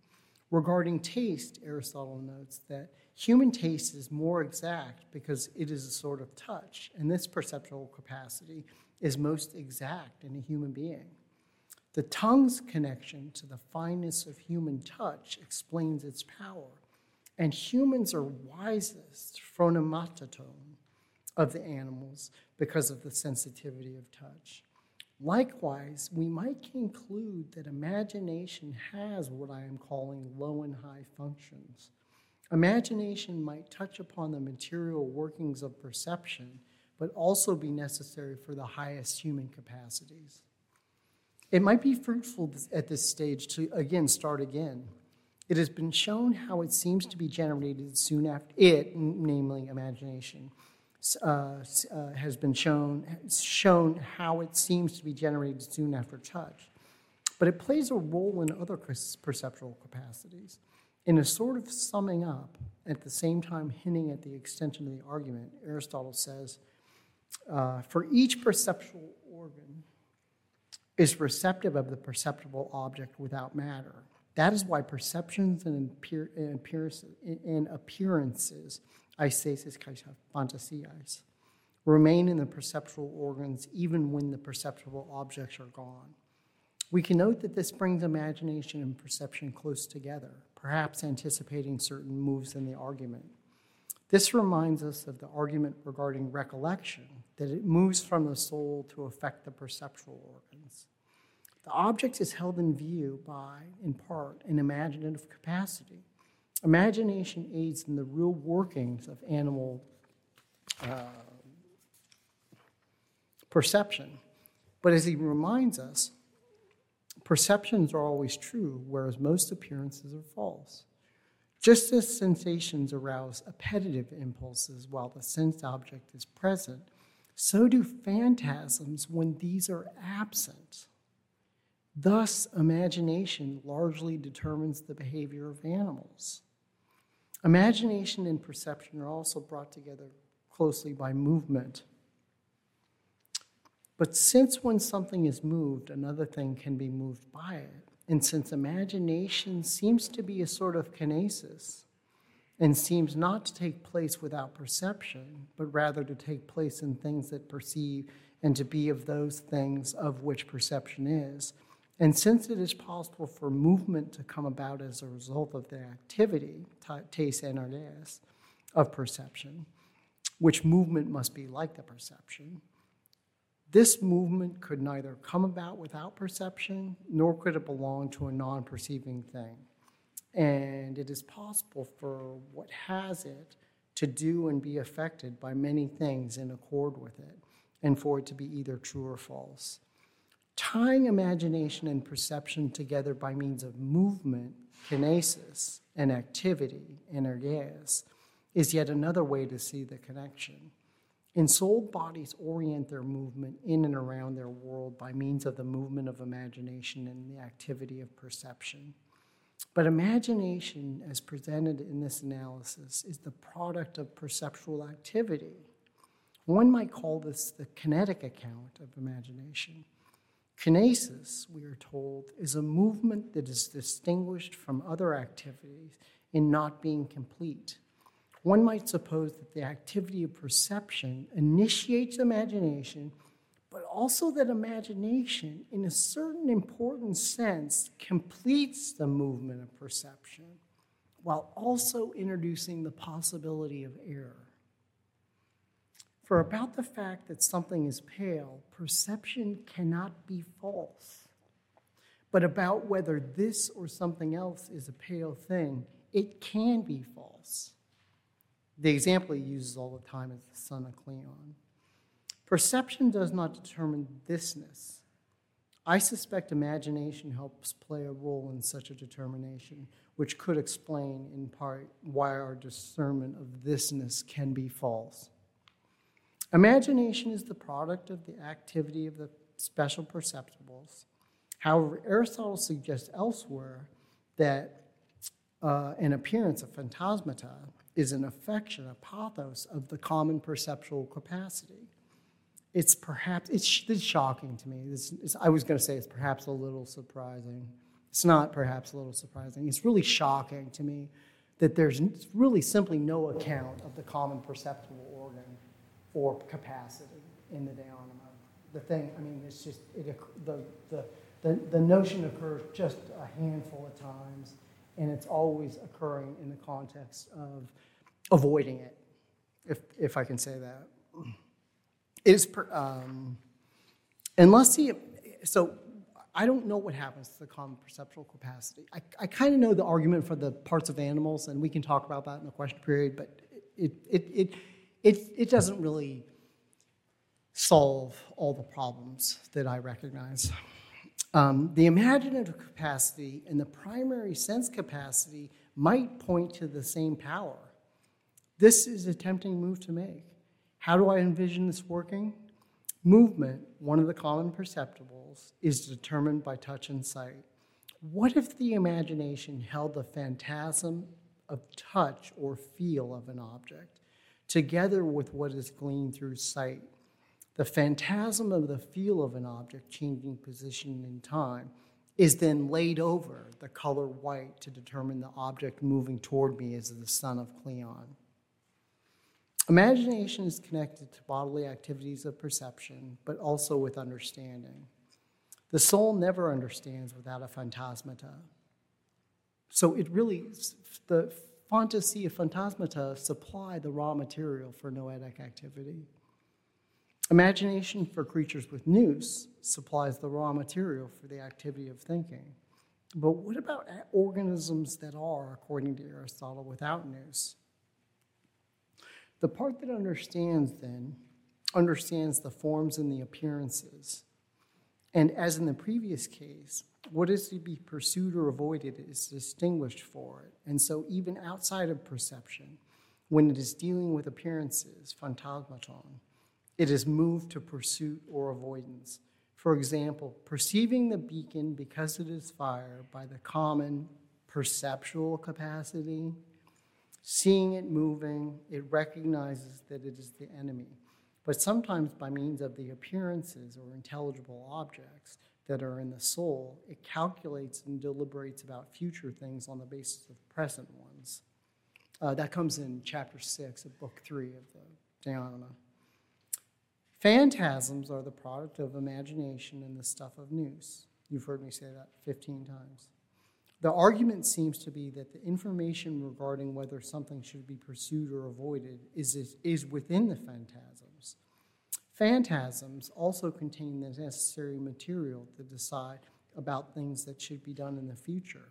Regarding taste, Aristotle notes that human taste is more exact because it is a sort of touch, and this perceptual capacity is most exact in a human being. The tongue's connection to the fineness of human touch explains its power. And humans are wisest, phronimotaton, of the animals because of the sensitivity of touch. Likewise, we might conclude that imagination has what I am calling low and high functions. Imagination might touch upon the material workings of perception, but also be necessary for the highest human capacities. It might be fruitful at this stage to again start again. It has been shown how it seems to be generated soon after it, namely imagination, uh, uh, has been shown shown how it seems to be generated soon after touch. But it plays a role in other perceptual capacities. In a sort of summing up, at the same time hinting at the extension of the argument, Aristotle says, uh, for each perceptual organ, is receptive of the perceptible object without matter. That is why perceptions and, appearances, and appearances aisesis fantasias, remain in the perceptual organs even when the perceptible objects are gone. We can note that this brings imagination and perception close together, perhaps anticipating certain moves in the argument. This reminds us of the argument regarding recollection, that it moves from the soul to affect the perceptual organs. The object is held in view by, in part, an imaginative capacity. Imagination aids in the real workings of animal uh, perception. But as he reminds us, perceptions are always true, whereas most appearances are false. Just as sensations arouse appetitive impulses while the sensed object is present, so do phantasms when these are absent. Thus, imagination largely determines the behavior of animals. Imagination and perception are also brought together closely by movement. But since when something is moved, another thing can be moved by it, and since imagination seems to be a sort of kinesis and seems not to take place without perception, but rather to take place in things that perceive and to be of those things of which perception is, and since it is possible for movement to come about as a result of the activity, taste and awareness, of perception, which movement must be like the perception, this movement could neither come about without perception, nor could it belong to a non perceiving thing. And it is possible for what has it to do and be affected by many things in accord with it, and for it to be either true or false. Tying imagination and perception together by means of movement, kinesis, and activity, energesis, is yet another way to see the connection. Ensouled bodies orient their movement in and around their world by means of the movement of imagination and the activity of perception. But imagination, as presented in this analysis, is the product of perceptual activity. One might call this the kinetic account of imagination. Kinesis, we are told, is a movement that is distinguished from other activities in not being complete. One might suppose that the activity of perception initiates imagination, but also that imagination, in a certain important sense, completes the movement of perception while also introducing the possibility of error. For about the fact that something is pale, perception cannot be false. But about whether this or something else is a pale thing, it can be false. The example he uses all the time is the son of Cleon. Perception does not determine thisness. I suspect imagination helps play a role in such a determination, which could explain in part why our discernment of thisness can be false. Imagination is the product of the activity of the special perceptibles. However, Aristotle suggests elsewhere that uh, an appearance of phantasmata is an affection, a pathos of the common perceptual capacity. It's perhaps, it's, it's shocking to me. It's, it's, I was going to say it's perhaps a little surprising. It's not perhaps a little surprising. It's really shocking to me that there's really simply no account of the common perceptual organ or capacity in the De Anima. The thing, I mean, it's just, it, the, the, the, the notion occurs just a handful of times, and it's always occurring in the context of avoiding it, if, if I can say that. It is, per, um, unless he, so I don't know what happens to the common perceptual capacity. I, I kind of know the argument for the parts of animals, and we can talk about that in the question period, but it, it, it, it, it doesn't really solve all the problems that I recognize. Um, the imaginative capacity and the primary sense capacity might point to the same power. This is a tempting move to make. How do I envision this working? Movement, one of the common perceptibles, is determined by touch and sight. What if the imagination held the phantasm of touch or feel of an object? Together with what is gleaned through sight. The phantasm of the feel of an object changing position in time is then laid over the color white to determine the object moving toward me as the son of Cleon. Imagination is connected to bodily activities of perception, but also with understanding. The soul never understands without a phantasmata. So it really, is the fantasia phantasmata supply the raw material for noetic activity. Imagination for creatures with nous supplies the raw material for the activity of thinking. But what about organisms that are, according to Aristotle, without nous? The part that understands, then, understands the forms and the appearances. And as in the previous case, what is to be pursued or avoided is distinguished for it. And so, even outside of perception, when it is dealing with appearances, phantasmaton, it is moved to pursuit or avoidance. For example, perceiving the beacon because it is fire by the common perceptual capacity, seeing it moving, it recognizes that it is the enemy. But sometimes, by means of the appearances or intelligible objects that are in the soul, it calculates and deliberates about future things on the basis of present ones. Uh, that comes in chapter 6 of book 3 of the De Anima. Phantasms are the product of imagination and the stuff of nous. You've heard me say that 15 times. The argument seems to be that the information regarding whether something should be pursued or avoided is, is, is within the phantasms. Phantasms also contain the necessary material to decide about things that should be done in the future.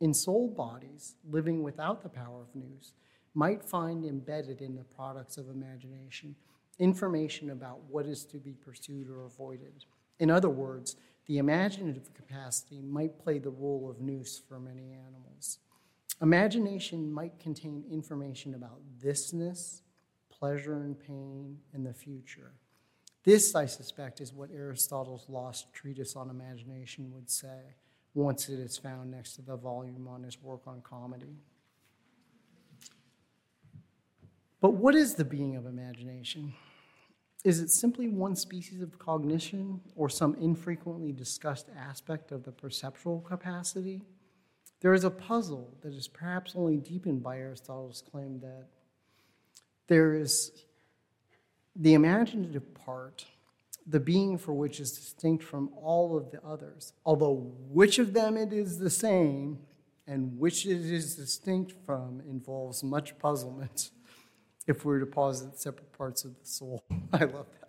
In soul bodies, living without the power of nous, might find embedded in the products of imagination information about what is to be pursued or avoided. In other words, the imaginative capacity might play the role of nous for many animals. Imagination might contain information about thisness, pleasure and pain, and the future. This, I suspect, is what Aristotle's lost treatise on imagination would say once it is found next to the volume on his work on comedy. But what is the being of imagination? Is it simply one species of cognition or some infrequently discussed aspect of the perceptual capacity? There is a puzzle that is perhaps only deepened by Aristotle's claim that there is the imaginative part, the being for which is distinct from all of the others, although which of them it is the same and which it is distinct from involves much puzzlement if we were to posit separate parts of the soul. I love that.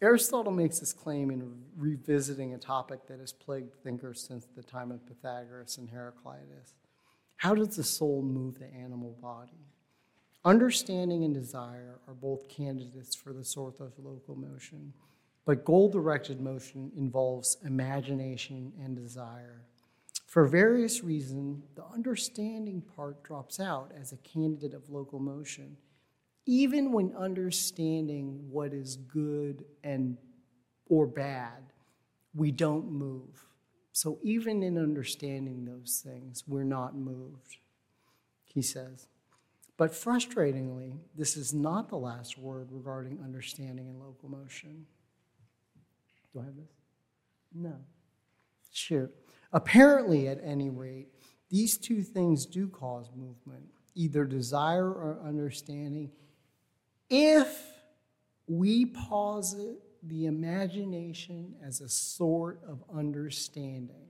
Aristotle makes this claim in revisiting a topic that has plagued thinkers since the time of Pythagoras and Heraclitus. How does the soul move the animal body? Understanding and desire are both candidates for the sort of local motion, but goal directed motion involves imagination and desire. For various reasons, the understanding part drops out as a candidate of local motion, even when understanding what is good and or bad, we don't move. So even in understanding those things, we're not moved, he says. But frustratingly, this is not the last word regarding understanding and locomotion. Do I have this? No. Shoot. Apparently, at any rate, these two things do cause movement, either desire or understanding, if we posit the imagination as a sort of understanding.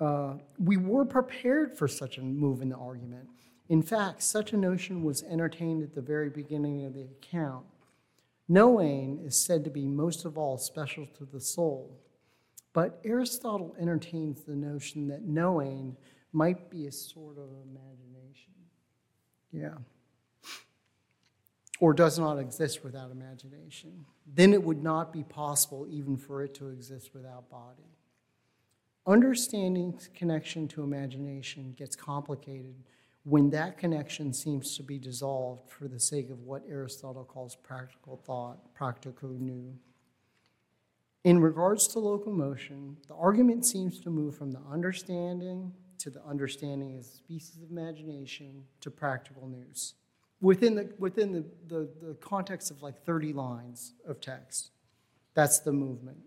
Uh, we were prepared for such a move in the argument. In fact, such a notion was entertained at the very beginning of the account. Knowing is said to be most of all special to the soul. But Aristotle entertains the notion that knowing might be a sort of imagination. Yeah. Or does not exist without imagination. Then it would not be possible even for it to exist without body. Understanding's connection to imagination gets complicated when that connection seems to be dissolved for the sake of what Aristotle calls practical thought, practico nous. In regards to locomotion, the argument seems to move from the understanding to the understanding as a species of imagination to practical nous within the, within the, the, the context of like 30 lines of text. That's the movement.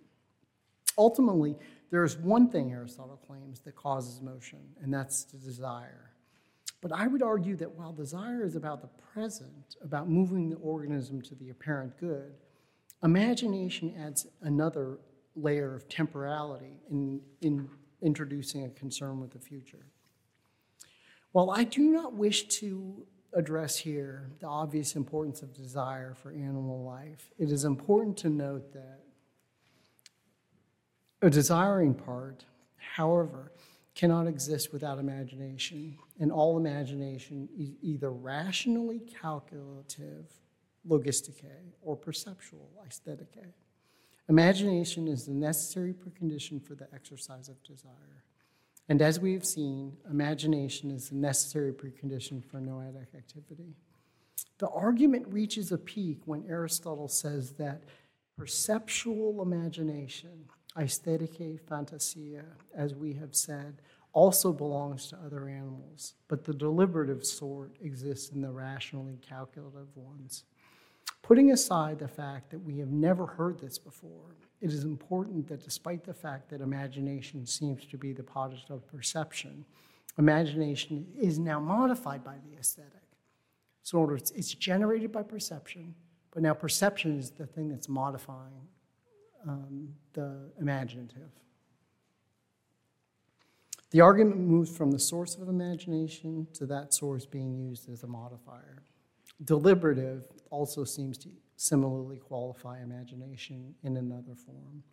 Ultimately, there is one thing Aristotle claims that causes motion, and that's the desire. But I would argue that while desire is about the present, about moving the organism to the apparent good, imagination adds another layer of temporality in, in introducing a concern with the future. While I do not wish to address here the obvious importance of desire for animal life, it is important to note that a desiring part however, cannot exist without imagination, and all imagination is either rationally calculative, logistike, or perceptual, aesthetic. Imagination is the necessary precondition for the exercise of desire. And as we have seen, imagination is the necessary precondition for noetic activity. The argument reaches a peak when Aristotle says that perceptual imagination, aesthetic phantasia, as we have said, also belongs to other animals, but the deliberative sort exists in the rationally calculative ones. Putting aside the fact that we have never heard this before, it is important that despite the fact that imagination seems to be the product of perception, imagination is now modified by the aesthetic. So, in other words, it's generated by perception, but now perception is the thing that's modifying um, the imaginative. The argument moves from the source of imagination to that source being used as a modifier. Deliberative also seems to similarly qualify imagination in another form.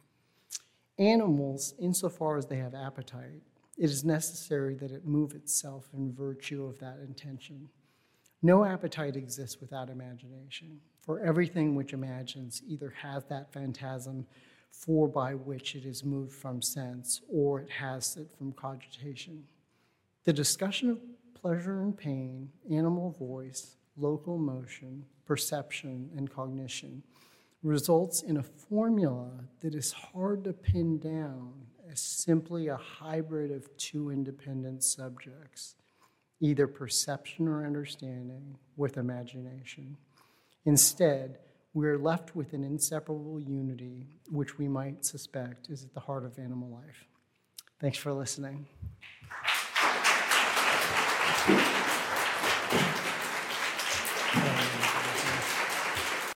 Animals, insofar as they have appetite, it is necessary that it move itself in virtue of that intention. No appetite exists without imagination, for everything which imagines either has that phantasm for by which it is moved from sense or it has it from cogitation. The discussion of pleasure and pain, animal voice, local motion, perception, and cognition results in a formula that is hard to pin down as simply a hybrid of two independent subjects, either perception or understanding with imagination. Instead, we are left with an inseparable unity, which we might suspect is at the heart of animal life. Thanks for listening.